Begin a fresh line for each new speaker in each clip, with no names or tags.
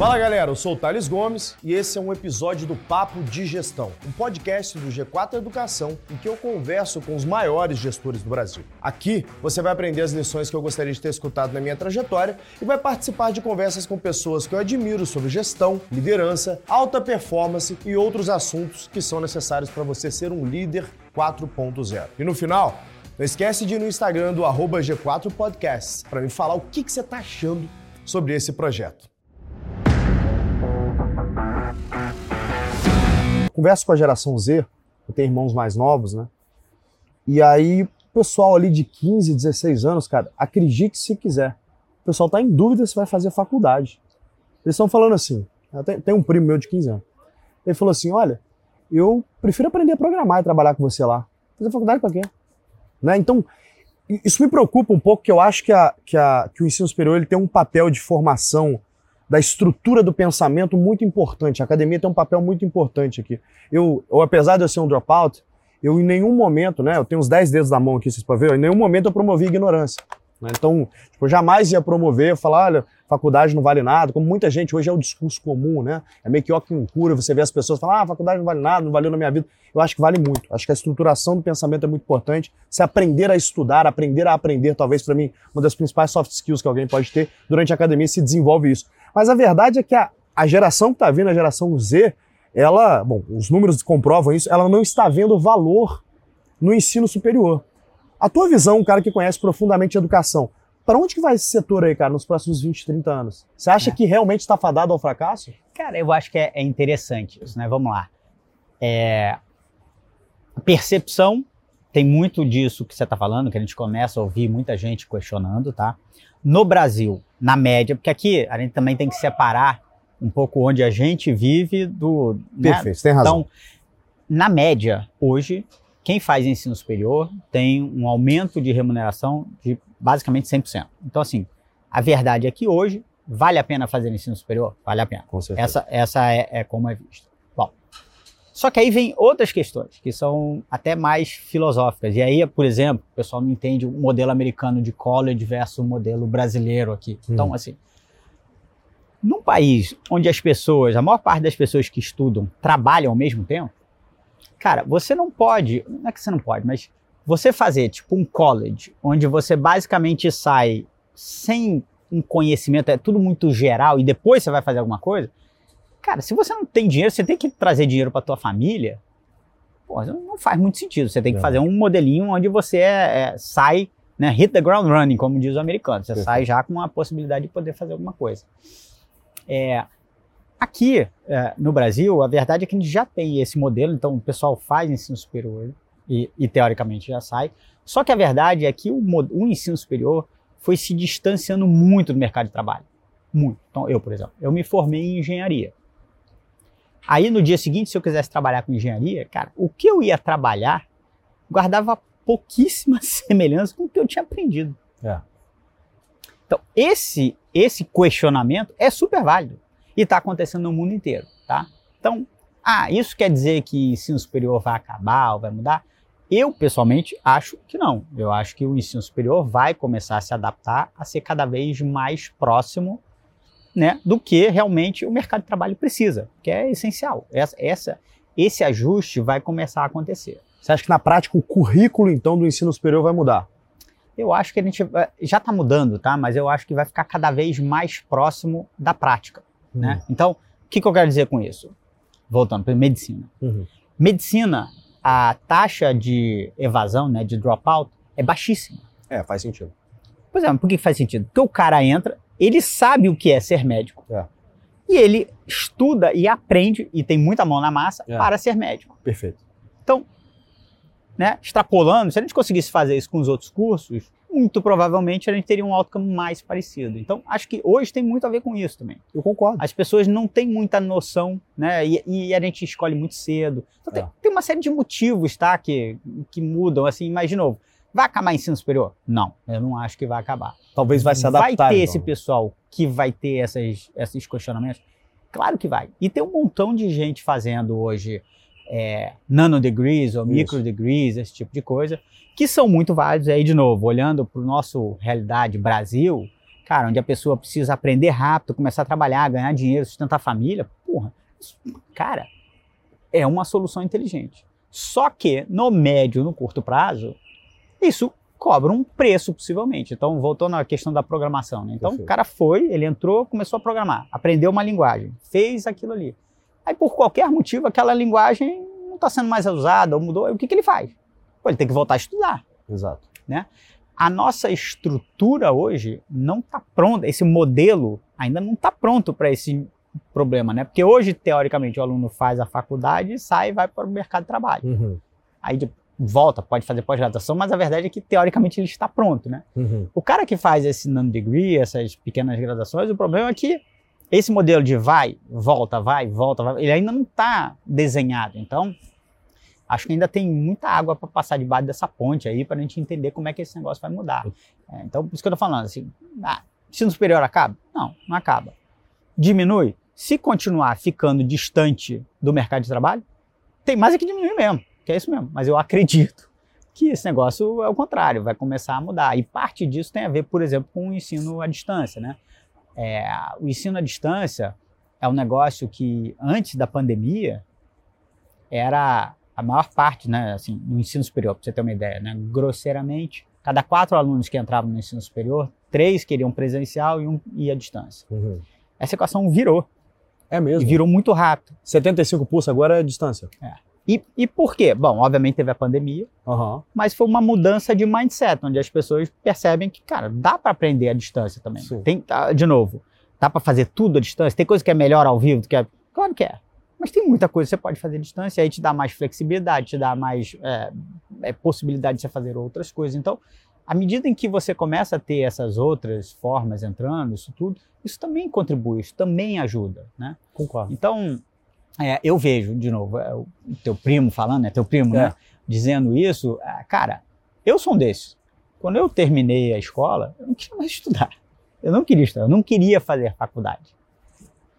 Fala galera, eu sou o Thales Gomes e esse é um episódio do Papo de Gestão, um podcast do G4 Educação em que eu converso com os maiores gestores do Brasil. Aqui você vai aprender as lições que eu gostaria de ter escutado na minha trajetória e vai participar de conversas com pessoas que eu admiro sobre gestão, liderança, alta performance e outros assuntos que são necessários para você ser um líder 4.0. E no final, não esquece de ir no Instagram do G4 Podcasts para me falar o que, que você está achando sobre esse projeto. Converso com a geração Z, eu tenho irmãos mais novos, né? E aí, o pessoal ali de 15, 16 anos, cara, acredite se quiser. O pessoal tá em dúvida se vai fazer faculdade. Eles estão falando assim, tem um primo meu de 15 anos. Ele falou assim: olha, eu prefiro aprender a programar e trabalhar com você lá. Fazer faculdade para quê? Né? Então, isso me preocupa um pouco, que eu acho que, a, que, a, que o ensino superior ele tem um papel de formação da estrutura do pensamento muito importante. A academia tem um papel muito importante aqui. Eu, eu apesar de eu ser um dropout, eu em nenhum momento, né, eu tenho uns 10 dedos da mão aqui, vocês podem ver, em nenhum momento eu promovi ignorância. Né? Então, tipo, eu jamais ia promover, falar, olha, faculdade não vale nada, como muita gente hoje é o discurso comum, né? É meio que ó que um cura, você vê as pessoas falar, ah, faculdade não vale nada, não valeu na minha vida. Eu acho que vale muito. Acho que a estruturação do pensamento é muito importante. Se aprender a estudar, aprender a aprender, talvez para mim, uma das principais soft skills que alguém pode ter durante a academia se desenvolve isso. Mas a verdade é que a, a geração que está vindo, a geração Z, ela, bom, os números comprovam isso, ela não está vendo valor no ensino superior. A tua visão, um cara que conhece profundamente educação, para onde que vai esse setor aí, cara, nos próximos 20, 30 anos? Você acha é. que realmente está fadado ao fracasso?
Cara, eu acho que é, é interessante isso, né? Vamos lá. É... A percepção tem muito disso que você está falando, que a gente começa a ouvir muita gente questionando, tá? No Brasil, na média, porque aqui a gente também tem que separar um pouco onde a gente vive do.
Né? Perfeito, né? tem razão. Então,
na média, hoje, quem faz ensino superior tem um aumento de remuneração de basicamente 100%. Então, assim, a verdade é que hoje vale a pena fazer ensino superior? Vale a pena.
Com certeza.
Essa, essa é, é como é visto. Só que aí vem outras questões que são até mais filosóficas. E aí, por exemplo, o pessoal não entende o modelo americano de college versus o modelo brasileiro aqui. Hum. Então, assim, num país onde as pessoas, a maior parte das pessoas que estudam trabalham ao mesmo tempo, cara, você não pode, não é que você não pode, mas você fazer tipo um college, onde você basicamente sai sem um conhecimento, é tudo muito geral e depois você vai fazer alguma coisa. Cara, se você não tem dinheiro, você tem que trazer dinheiro para tua família. Pô, não faz muito sentido. Você tem que fazer um modelinho onde você é, é, sai, né, hit the ground running, como diz o americano. Você Perfeito. sai já com a possibilidade de poder fazer alguma coisa. É, aqui é, no Brasil, a verdade é que a gente já tem esse modelo, então o pessoal faz ensino superior e, e teoricamente já sai. Só que a verdade é que o, o ensino superior foi se distanciando muito do mercado de trabalho. Muito. Então, eu, por exemplo, eu me formei em engenharia. Aí, no dia seguinte, se eu quisesse trabalhar com engenharia, cara, o que eu ia trabalhar guardava pouquíssima semelhança com o que eu tinha aprendido. É. Então, esse, esse questionamento é super válido e está acontecendo no mundo inteiro, tá? Então, ah, isso quer dizer que ensino superior vai acabar ou vai mudar? Eu, pessoalmente, acho que não. Eu acho que o ensino superior vai começar a se adaptar a ser cada vez mais próximo né, do que realmente o mercado de trabalho precisa, que é essencial. Essa, essa, esse ajuste vai começar a acontecer.
Você acha que na prática o currículo, então, do ensino superior vai mudar?
Eu acho que a gente já está mudando, tá? Mas eu acho que vai ficar cada vez mais próximo da prática, né? uhum. né? Então, o que, que, eu quero dizer com isso? Voltando para medicina. Uhum. Medicina a taxa de evasão, né, de dropout, é baixíssima.
É, faz sentido.
Pois é, por que faz sentido? Porque o cara entra, ele sabe o que é ser médico. É. E ele estuda e aprende, e tem muita mão na massa, é. para ser médico.
Perfeito.
Então, né, extrapolando, se a gente conseguisse fazer isso com os outros cursos, muito provavelmente a gente teria um outcome mais parecido. Então, acho que hoje tem muito a ver com isso também.
Eu concordo.
As pessoas não têm muita noção, né? E, e a gente escolhe muito cedo. Então, é. tem, tem, uma série de motivos, tá? Que, que mudam, assim, mas de novo. Vai acabar ensino superior? Não, eu não acho que vai acabar.
Talvez vai se adaptar.
Vai ter
então.
esse pessoal que vai ter essas, esses questionamentos? Claro que vai. E tem um montão de gente fazendo hoje é, nanodegrees ou microdegrees, esse tipo de coisa, que são muito válidos. Aí, de novo, olhando para o nosso realidade Brasil, cara, onde a pessoa precisa aprender rápido, começar a trabalhar, ganhar dinheiro, sustentar a família, porra, cara, é uma solução inteligente. Só que no médio, no curto prazo, isso cobra um preço possivelmente. Então, voltando à questão da programação, né? Então, Perfeito. o cara foi, ele entrou, começou a programar, aprendeu uma linguagem, fez aquilo ali. Aí, por qualquer motivo, aquela linguagem não está sendo mais usada ou mudou. Aí, o que, que ele faz? Pô, ele tem que voltar a estudar.
Exato.
Né? A nossa estrutura hoje não está pronta, esse modelo ainda não está pronto para esse problema, né? Porque hoje, teoricamente, o aluno faz a faculdade, sai e vai para o mercado de trabalho. Uhum. Aí volta, pode fazer pós-graduação, mas a verdade é que, teoricamente, ele está pronto, né? Uhum. O cara que faz esse nano-degree, essas pequenas graduações, o problema é que esse modelo de vai, volta, vai, volta, vai, ele ainda não está desenhado. Então, acho que ainda tem muita água para passar debaixo dessa ponte aí para a gente entender como é que esse negócio vai mudar. É, então, por isso que eu estou falando assim, ah, ensino superior acaba? Não, não acaba. Diminui? Se continuar ficando distante do mercado de trabalho, tem mais é que diminuir mesmo, que é isso mesmo. Mas eu acredito que esse negócio é o contrário, vai começar a mudar. E parte disso tem a ver, por exemplo, com o ensino à distância, né? É, o ensino à distância é um negócio que, antes da pandemia, era a maior parte, né, assim, no ensino superior, para você ter uma ideia, né, grosseiramente, cada quatro alunos que entravam no ensino superior, três queriam presencial e um ia à distância. Uhum. Essa equação virou.
É mesmo?
E virou muito rápido.
75% agora é distância.
É. E, e por quê? Bom, obviamente teve a pandemia, uhum. mas foi uma mudança de mindset, onde as pessoas percebem que, cara, dá para aprender à distância também. Tem, tá, de novo, dá para fazer tudo à distância? Tem coisa que é melhor ao vivo do que é... Claro que é. Mas tem muita coisa que você pode fazer à distância, aí te dá mais flexibilidade, te dá mais é, é, possibilidade de você fazer outras coisas. Então, à medida em que você começa a ter essas outras formas entrando, isso tudo, isso também contribui, isso também ajuda, né?
Concordo.
Então, é, eu vejo, de novo, é, o teu primo falando, né? Teu primo, né? é. Dizendo isso, é, cara, eu sou um desses. Quando eu terminei a escola, eu não queria mais estudar. Eu não queria estudar, eu não queria fazer faculdade.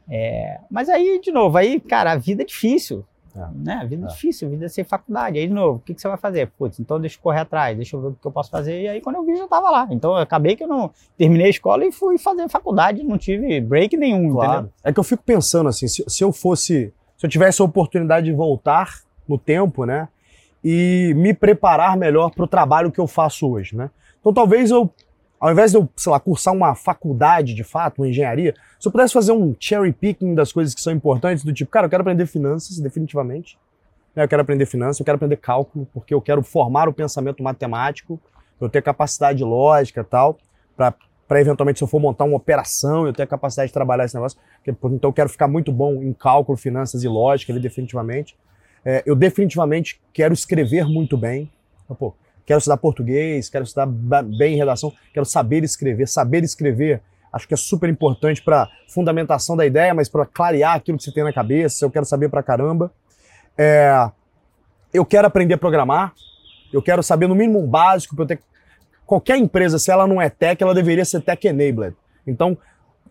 É, mas aí, de novo, aí, cara, a vida é difícil. É. Né? A vida é, é difícil, a vida é sem faculdade. Aí, de novo, o que, que você vai fazer? Putz, então deixa eu correr atrás, deixa eu ver o que eu posso fazer. E aí, quando eu vi, já estava lá. Então, eu acabei que eu não terminei a escola e fui fazer faculdade, não tive break nenhum, claro. entendeu?
É que eu fico pensando assim, se, se eu fosse, se eu tivesse a oportunidade de voltar no tempo, né? E me preparar melhor para o trabalho que eu faço hoje, né? Então, talvez eu ao invés de eu, sei lá, cursar uma faculdade de fato, uma engenharia, se eu pudesse fazer um cherry picking das coisas que são importantes, do tipo, cara, eu quero aprender finanças, definitivamente. Né, eu quero aprender finanças, eu quero aprender cálculo, porque eu quero formar o pensamento matemático, eu ter capacidade lógica tal, para eventualmente, se eu for montar uma operação, eu ter a capacidade de trabalhar esse negócio. Então eu quero ficar muito bom em cálculo, finanças e lógica, ali, definitivamente. É, eu definitivamente quero escrever muito bem. Pô, quero estudar português, quero estudar bem redação, quero saber escrever. Saber escrever acho que é super importante para fundamentação da ideia, mas para clarear aquilo que você tem na cabeça. Eu quero saber pra caramba. É, eu quero aprender a programar. Eu quero saber no mínimo um básico para eu ter. Qualquer empresa, se ela não é tech, ela deveria ser tech enabled. Então,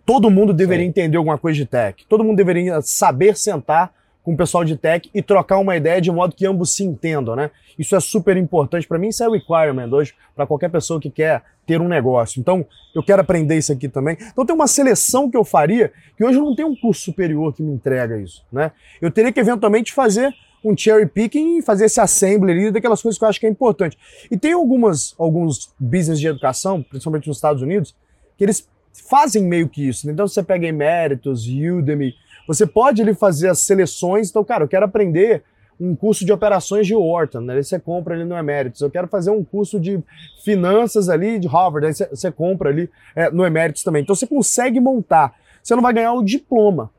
todo mundo deveria Sim. entender alguma coisa de tech. Todo mundo deveria saber sentar com o pessoal de tech e trocar uma ideia de modo que ambos se entendam, né? Isso é super importante para mim, isso é requirement hoje para qualquer pessoa que quer ter um negócio. Então, eu quero aprender isso aqui também. Então, tem uma seleção que eu faria, que hoje não tenho um curso superior que me entrega isso, né? Eu teria que eventualmente fazer um cherry picking e fazer esse assembly ali daquelas coisas que eu acho que é importante. E tem algumas alguns business de educação, principalmente nos Estados Unidos, que eles fazem meio que isso. Né? Então, você pega Emeritus, Udemy, você pode ali fazer as seleções. Então, cara, eu quero aprender um curso de operações de Wharton, né? aí você compra ali no Emeritus. Eu quero fazer um curso de finanças ali de Harvard, aí você, compra ali é, no Emeritus também. Então você consegue montar. Você não vai ganhar o diploma.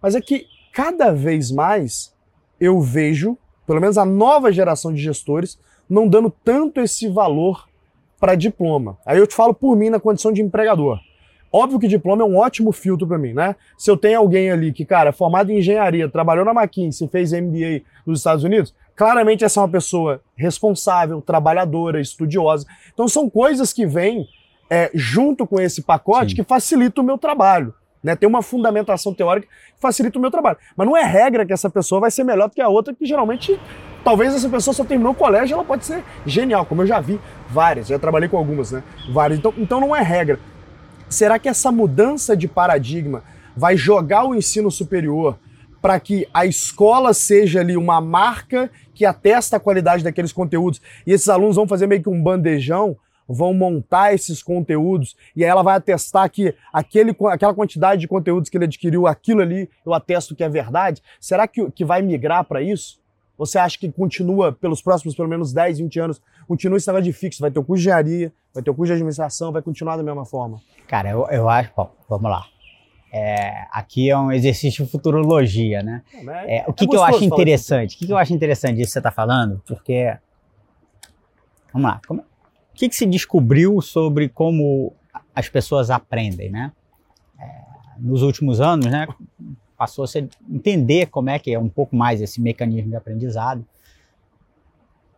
Mas é que cada vez mais eu vejo, pelo menos a nova geração de gestores, não dando tanto esse valor para diploma. Aí eu te falo por mim na condição de empregador. Óbvio que diploma é um ótimo filtro para mim, né? Se eu tenho alguém ali que, cara, é formado em engenharia, trabalhou na McKinsey, fez MBA nos Estados Unidos, claramente essa é uma pessoa responsável, trabalhadora, estudiosa. Então são coisas que vêm é, junto com esse pacote Sim. que facilita o meu trabalho. Né? Tem uma fundamentação teórica que facilita o meu trabalho. Mas não é regra que essa pessoa vai ser melhor do que a outra, que geralmente, talvez essa pessoa só terminou o colégio, ela pode ser genial, como eu já vi várias, já trabalhei com algumas, né? Várias. Então, então não é regra. será que essa mudança de paradigma vai jogar o ensino superior para que a escola seja ali uma marca que atesta a qualidade daqueles conteúdos e esses alunos vão fazer meio que um bandejão, vão montar esses conteúdos e aí ela vai atestar que aquele, aquela quantidade de conteúdos que ele adquiriu, aquilo ali, eu atesto que é verdade. Será que, que vai migrar para isso? Você acha que continua pelos próximos pelo menos 10, 20 anos, continua esse negócio de fixo? Vai ter o curso de engenharia, vai ter o curso de administração, vai continuar da mesma forma?
Cara, eu, eu acho, bom, vamos lá. É, aqui é um exercício de futurologia, né? É, é, o que, é que eu acho interessante? O que, que eu acho interessante disso que você está falando? Porque, vamos lá, como, o que, que se descobriu sobre como as pessoas aprendem, né? É, nos últimos anos, né? Passou a se entender como é que é um pouco mais esse mecanismo de aprendizado.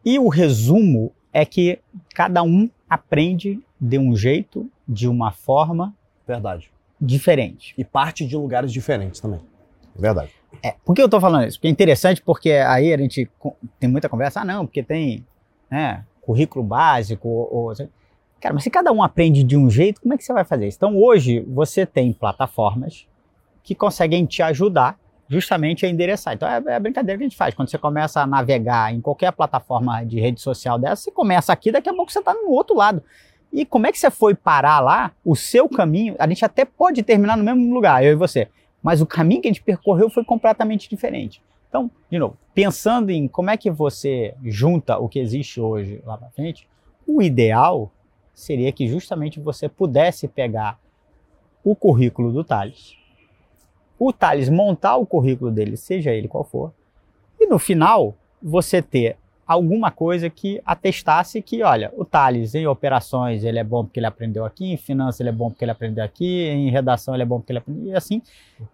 E o resumo é que cada um aprende de um jeito, de uma forma.
Verdade
diferente.
E parte de lugares diferentes também. Verdade.
É, por que eu estou falando isso? Porque é interessante porque aí a gente tem muita conversa, ah não, porque tem né, currículo básico, ou, cara, mas se cada um aprende de um jeito, como é que você vai fazer isso? Então hoje você tem plataformas que conseguem te ajudar justamente a endereçar. Então é, é a brincadeira que a gente faz. Quando você começa a navegar em qualquer plataforma de rede social dessa, você começa aqui, daqui a pouco você está no outro lado. E como é que você foi parar lá? O seu caminho, a gente até pode terminar no mesmo lugar, eu e você, mas o caminho que a gente percorreu foi completamente diferente. Então, de novo, pensando em como é que você junta o que existe hoje lá para frente, o ideal seria que justamente você pudesse pegar o currículo do Thales, o Thales montar o currículo dele, seja ele qual for, e no final você ter alguma coisa que atestasse que, olha, o Thales em operações ele é bom porque ele aprendeu aqui, em finanças ele é bom porque ele aprendeu aqui, em redação ele é bom porque ele aprendeu, e assim,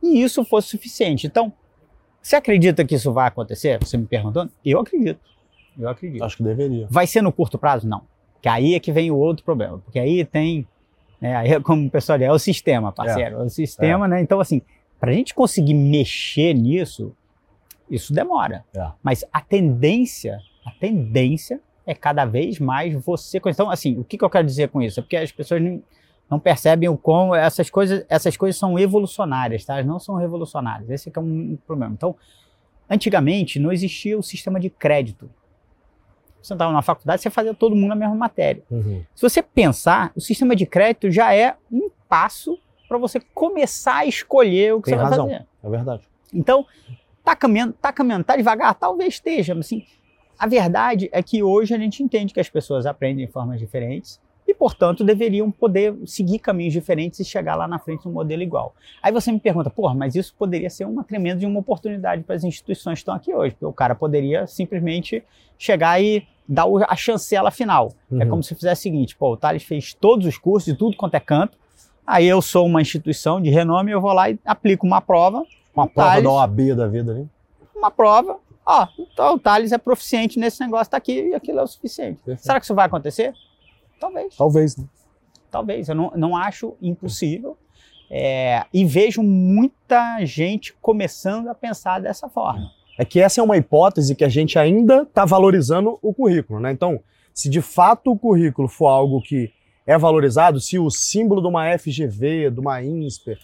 e isso fosse suficiente. Então, você acredita que isso vai acontecer? Você me perguntando? Eu acredito. Eu acredito.
Acho que deveria.
Vai ser no curto prazo? Não. Que aí é que vem o outro problema. Porque aí tem. Né, aí, é como o pessoal diz, é o sistema, parceiro. É, é o sistema, é. né? Então, assim, para a gente conseguir mexer nisso, isso demora. É. Mas a tendência a tendência é cada vez mais você. Então, assim, o que, que eu quero dizer com isso? É porque as pessoas não, não percebem o quão essas coisas, essas coisas são evolucionárias, tá? Elas não são revolucionárias. Esse é um problema. Então, antigamente não existia o sistema de crédito. Você estava na faculdade, você fazia todo mundo a mesma matéria. Uhum. Se você pensar, o sistema de crédito já é um passo para você começar a escolher o que
Tem
você
razão.
vai fazer.
É verdade.
Então, tá caminhando, tá caminhando, tá devagar, talvez esteja, mas assim, a verdade é que hoje a gente entende que as pessoas aprendem de formas diferentes portanto, deveriam poder seguir caminhos diferentes e chegar lá na frente num modelo igual. Aí você me pergunta, porra, mas isso poderia ser uma tremenda de uma oportunidade para as instituições que estão aqui hoje, porque o cara poderia simplesmente chegar e dar a chancela final. É uhum. É como se fizesse o seguinte, pô, o Thales fez todos os cursos de tudo quanto é canto, aí eu sou uma instituição de renome, eu vou lá e aplico uma prova.
Uma prova Thales, da OAB da vida ali?
Uma prova, Ó, então o Thales é proficiente nesse negócio, tá aqui e aquilo é o suficiente. Perfeito. Será que isso vai acontecer? Talvez.
Talvez, né?
Talvez. Eu não, não acho impossível. É, e vejo muita gente começando a pensar dessa forma.
É que essa é uma hipótese que a gente ainda está valorizando o currículo, né? Então, se de fato o currículo for algo que é valorizado, se o símbolo de uma FGV, de uma INSPER,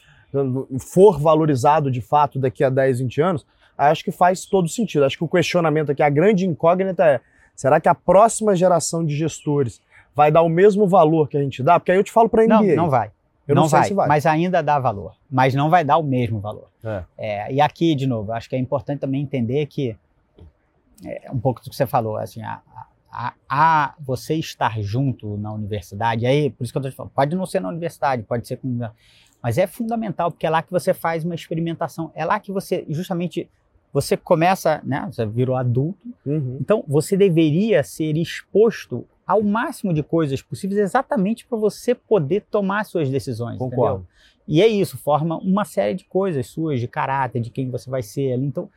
for valorizado de fato daqui a 10, 20 anos, acho que faz todo sentido. Acho que o questionamento aqui, a grande incógnita é: será que a próxima geração de gestores vai dar o mesmo valor que a gente dá? Porque aí eu te falo para a
NBA. Não, não vai. Eu não, não vai, vai, mas ainda dá valor. Mas não vai dar o mesmo valor. É. É, e aqui, de novo, acho que é importante também entender que é um pouco do que você falou, assim, a, a, a, você estar junto na universidade, aí, por isso que eu estou te falando, pode não ser na universidade, pode ser com. Mas é fundamental, porque é lá que você faz uma experimentação, é lá que você justamente você começa, né? Você virou adulto. Uhum. Então, você deveria ser exposto ao máximo de coisas possíveis exatamente para você poder tomar suas decisões. Concordo. Entendeu? E é isso, forma uma série de coisas suas, de caráter, de quem você vai ser ali. Então,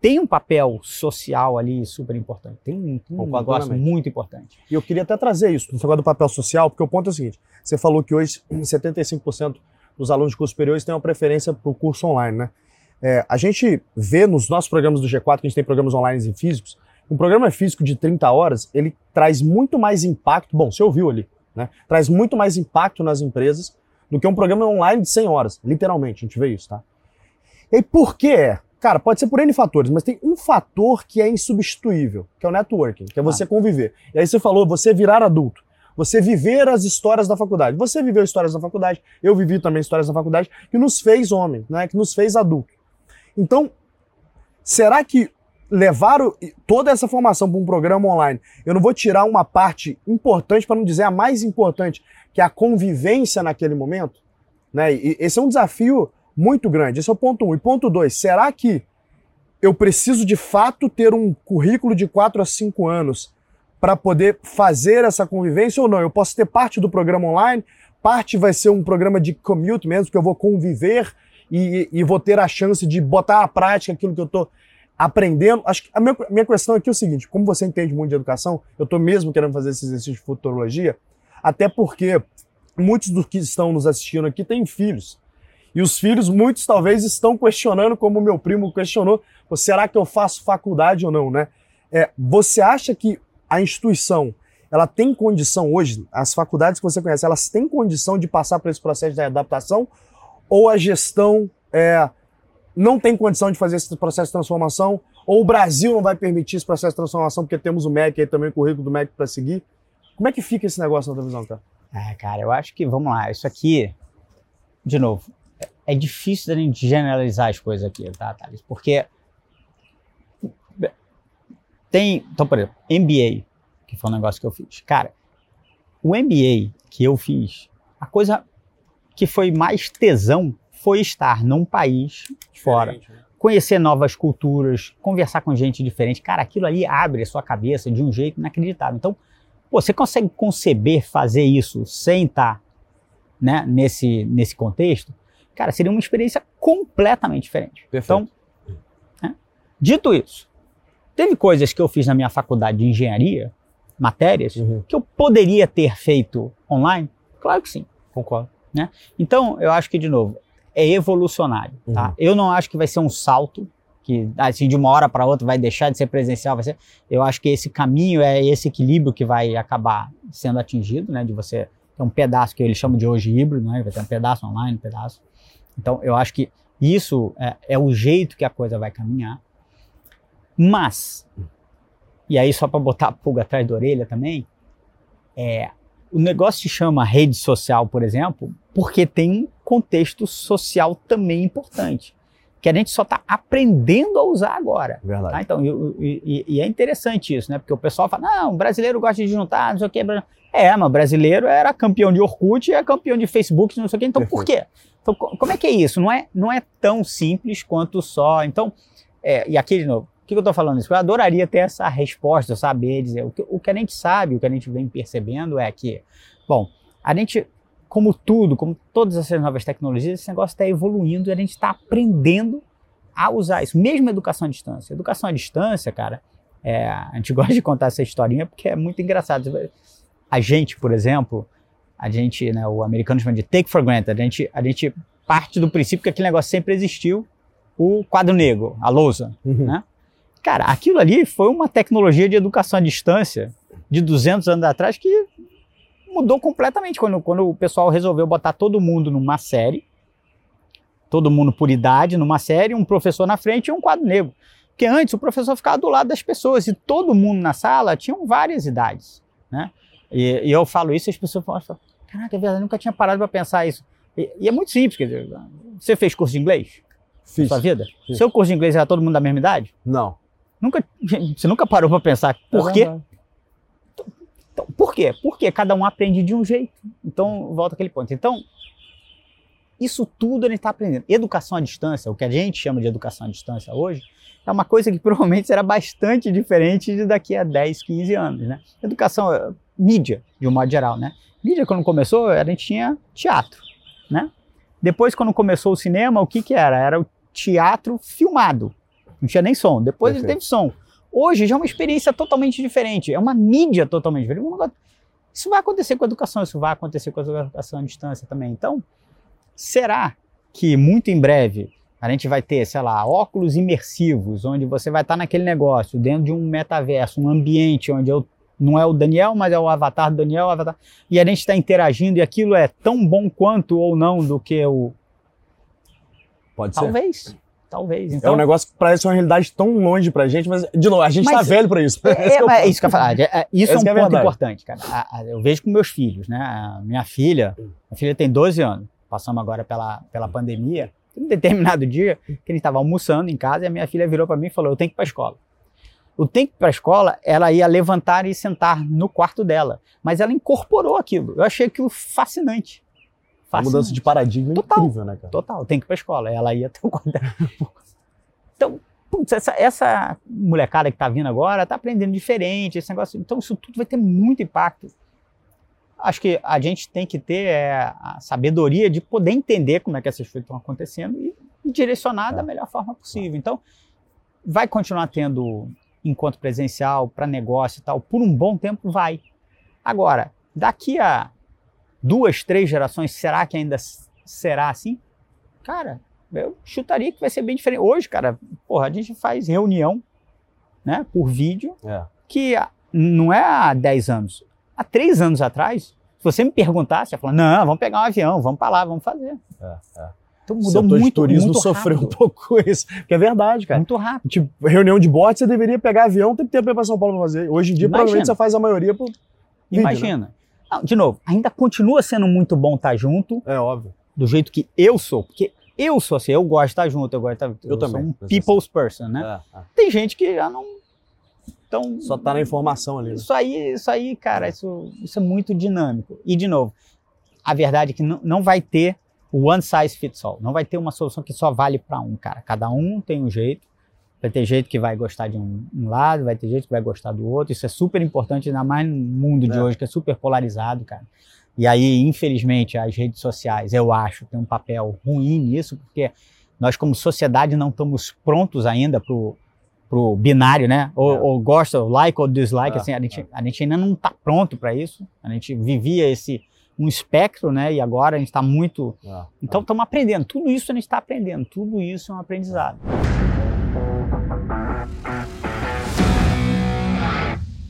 tem um papel social ali super importante. Tem um, tem um negócio muito importante.
E eu queria até trazer isso, no negócio do papel social, porque o ponto é o seguinte: você falou que hoje 75% dos alunos de cursos superiores têm uma preferência para o curso online, né? É, a gente vê nos nossos programas do G4, que a gente tem programas online e físicos, um programa físico de 30 horas, ele traz muito mais impacto, bom, você ouviu ali, né? Traz muito mais impacto nas empresas do que um programa online de 100 horas. Literalmente, a gente vê isso, tá? E por que é? Cara, pode ser por N fatores, mas tem um fator que é insubstituível, que é o networking, que é você ah. conviver. E aí você falou, você virar adulto. Você viver as histórias da faculdade. Você viveu histórias da faculdade, eu vivi também histórias da faculdade, que nos fez homem, né? que nos fez adulto. Então, será que levar toda essa formação para um programa online, eu não vou tirar uma parte importante, para não dizer a mais importante, que é a convivência naquele momento? Né? E esse é um desafio muito grande. Esse é o ponto um. E ponto dois, será que eu preciso de fato ter um currículo de quatro a cinco anos para poder fazer essa convivência ou não? Eu posso ter parte do programa online, parte vai ser um programa de commute mesmo, que eu vou conviver e, e vou ter a chance de botar à prática aquilo que eu estou aprendendo. Acho que a minha, minha questão aqui é o seguinte: como você entende muito de educação, eu estou mesmo querendo fazer esse exercício de futurologia, até porque muitos dos que estão nos assistindo aqui têm filhos. E os filhos, muitos talvez, estão questionando, como meu primo questionou, será que eu faço faculdade ou não, né? É, você acha que a instituição ela tem condição hoje, as faculdades que você conhece, elas têm condição de passar por esse processo de adaptação? Ou a gestão é, não tem condição de fazer esse processo de transformação, ou o Brasil não vai permitir esse processo de transformação porque temos o MEC aí também, o currículo do MEC para seguir. Como é que fica esse negócio na tua visão, cara?
É, cara, eu acho que, vamos lá, isso aqui, de novo, é difícil da gente generalizar as coisas aqui, tá, Thales? Porque tem, então, por exemplo, MBA, que foi um negócio que eu fiz. Cara, o MBA que eu fiz, a coisa que foi mais tesão foi estar num país fora, né? conhecer novas culturas, conversar com gente diferente. Cara, aquilo ali abre a sua cabeça de um jeito inacreditável. Então, pô, você consegue conceber fazer isso sem estar né, nesse, nesse contexto? Cara, seria uma experiência completamente diferente.
Perfeito.
Então, né? dito isso, teve coisas que eu fiz na minha faculdade de engenharia, matérias, uhum. que eu poderia ter feito online? Claro que sim.
Concordo.
Né? Então, eu acho que, de novo, é evolucionário. Tá? Uhum. Eu não acho que vai ser um salto que assim de uma hora para outra vai deixar de ser presencial, vai ser. Eu acho que esse caminho é esse equilíbrio que vai acabar sendo atingido, né? De você ter um pedaço que eles chamam de hoje híbrido, né? Vai ter um pedaço online, um pedaço. Então eu acho que isso é, é o jeito que a coisa vai caminhar. Mas e aí só para botar a pulga atrás da orelha também, é o negócio se chama rede social, por exemplo, porque tem contexto social também importante, que a gente só está aprendendo a usar agora.
Verdade.
Tá? Então, e, e, e, é interessante isso, né? Porque o pessoal fala, não, o brasileiro gosta de juntar, não sei o quê. É, mas o brasileiro era campeão de Orkut e é campeão de Facebook, não sei o quê. Então, Perfeito. por quê? Então, como é que é isso? Não é, não é tão simples quanto só. Então, é, e aqui de novo, o que, que eu estou falando isso? Eu adoraria ter essa resposta, saber dizer. O que, o que a gente sabe, o que a gente vem percebendo é que, bom, a gente, como tudo, como todas essas novas tecnologias, esse negócio está evoluindo e a gente está aprendendo a usar isso. Mesmo educação à distância. Educação à distância, cara, é, a gente gosta de contar essa historinha porque é muito engraçado. A gente, por exemplo, a gente, né, o americano chama de take for granted, a gente, a gente parte do princípio que aquele negócio sempre existiu, o quadro negro, a lousa, uhum. né? Cara, aquilo ali foi uma tecnologia de educação à distância de 200 anos atrás que mudou completamente quando, quando o pessoal resolveu botar todo mundo numa série, todo mundo por idade numa série, um professor na frente e um quadro negro. Porque antes o professor ficava do lado das pessoas e todo mundo na sala tinha várias idades, né? E, e eu falo isso e as pessoas falam, caraca, é verdade, eu nunca tinha parado para pensar isso. E, e, é muito simples, quer dizer, você fez curso de inglês?
Fiz.
Na sua vida?
Fiz.
Seu curso de inglês era todo mundo da mesma idade?
Não.
Nunca, você nunca parou para pensar por é quê? Então, por quê? Porque cada um aprende de um jeito. Então, volta aquele ponto. Então, isso tudo a gente está aprendendo. Educação à distância, o que a gente chama de educação à distância hoje, é uma coisa que provavelmente será bastante diferente de daqui a 10, 15 anos. Né? Educação, eh, mídia, de um modo geral. Né? Mídia, quando começou, a gente tinha teatro. Né? Depois, quando começou o cinema, o que, que era? Era o teatro filmado. Não tinha nem som. Depois Perfeito. ele teve som. Hoje já é uma experiência totalmente diferente. É uma mídia totalmente diferente. Isso vai acontecer com a educação, isso vai acontecer com a educação à distância também. Então, será que muito em breve a gente vai ter, sei lá, óculos imersivos, onde você vai estar naquele negócio, dentro de um metaverso, um ambiente onde eu não é o Daniel, mas é o avatar do Daniel, avatar. E a gente está interagindo e aquilo é tão bom quanto ou não do que o.
Pode ser.
Talvez. Talvez.
É
Então,
um negócio que parece uma realidade tão longe pra gente, mas, de novo, a gente
Mas-
tá velho pra isso.
É, é, é isso que eu falar. É, é, isso é um
é
ponto importante, cara. A- a- eu vejo com meus filhos, né? A minha filha, minha filha tem 12 anos. Passamos agora pela, pela pandemia. Um determinado dia que a gente estava almoçando em casa e a minha filha virou para mim e falou: Eu tenho que ir para a escola. O tempo para a escola, ela ia levantar e sentar no quarto dela. Mas ela incorporou aquilo. Eu achei aquilo fascinante.
A mudança de paradigma é
Total.
incrível, né, cara?
Total, tem que ir pra escola. Ela ia ter o quarto dela. Então, putz, essa, essa molecada que tá vindo agora tá aprendendo diferente, esse negócio. Então, isso tudo vai ter muito impacto. Acho que a gente tem que ter é, a sabedoria de poder entender como é que essas coisas estão acontecendo e, e direcionar da
É.
melhor forma possível. Então, vai continuar tendo encontro presencial para negócio e tal, por um bom tempo vai. Agora, daqui a duas, três gerações, será que ainda será assim? Cara, eu chutaria que vai ser bem diferente. Hoje, cara, porra, a gente faz reunião, né, por vídeo,
É.
que não é há 10 anos. Há 3 anos atrás, se você me perguntasse, eu ia falar, não, vamos pegar um avião, vamos para lá, vamos fazer.
É, é.
Então mudou
setor
muito,
de turismo
muito
sofreu um pouco com isso. Que é verdade, cara.
Muito rápido.
Tipo, reunião de bote, você deveria pegar avião, tem que ter pra ir pra São Paulo pra fazer. Hoje em dia,
Imagina.
provavelmente, você faz a maioria por vídeo, né?
Não, de novo, ainda continua sendo muito bom estar junto,
É óbvio.
do jeito que eu sou, porque eu sou assim, eu gosto de estar junto, eu gosto de estar,
Eu também,
sou um
mas assim-
people's person, né?
É, é.
Tem gente que já não então
Só tá na informação ali. né?
Isso aí, isso aí, cara, isso, isso é muito dinâmico. E de novo, a verdade é que não, não vai ter o one size fits all, não vai ter uma solução que só vale para um, cara. Cada um tem um jeito. Vai ter jeito que vai gostar de um, um lado, vai ter jeito que vai gostar do outro. Isso é super importante, ainda mais no mundo de
É.
hoje, que é super polarizado, cara. E aí, infelizmente, as redes sociais, eu acho, têm um papel ruim nisso, porque nós, como sociedade, não estamos prontos ainda pro, pro binário, né? Ou,
É.
ou gosta, ou like ou dislike,
É,
assim, a gente,
é.
a gente ainda não está pronto para isso. A gente vivia esse um espectro, né? E agora a gente está muito.
É,
Então estamos aprendendo. Tudo isso a gente está aprendendo. Tudo isso é um aprendizado.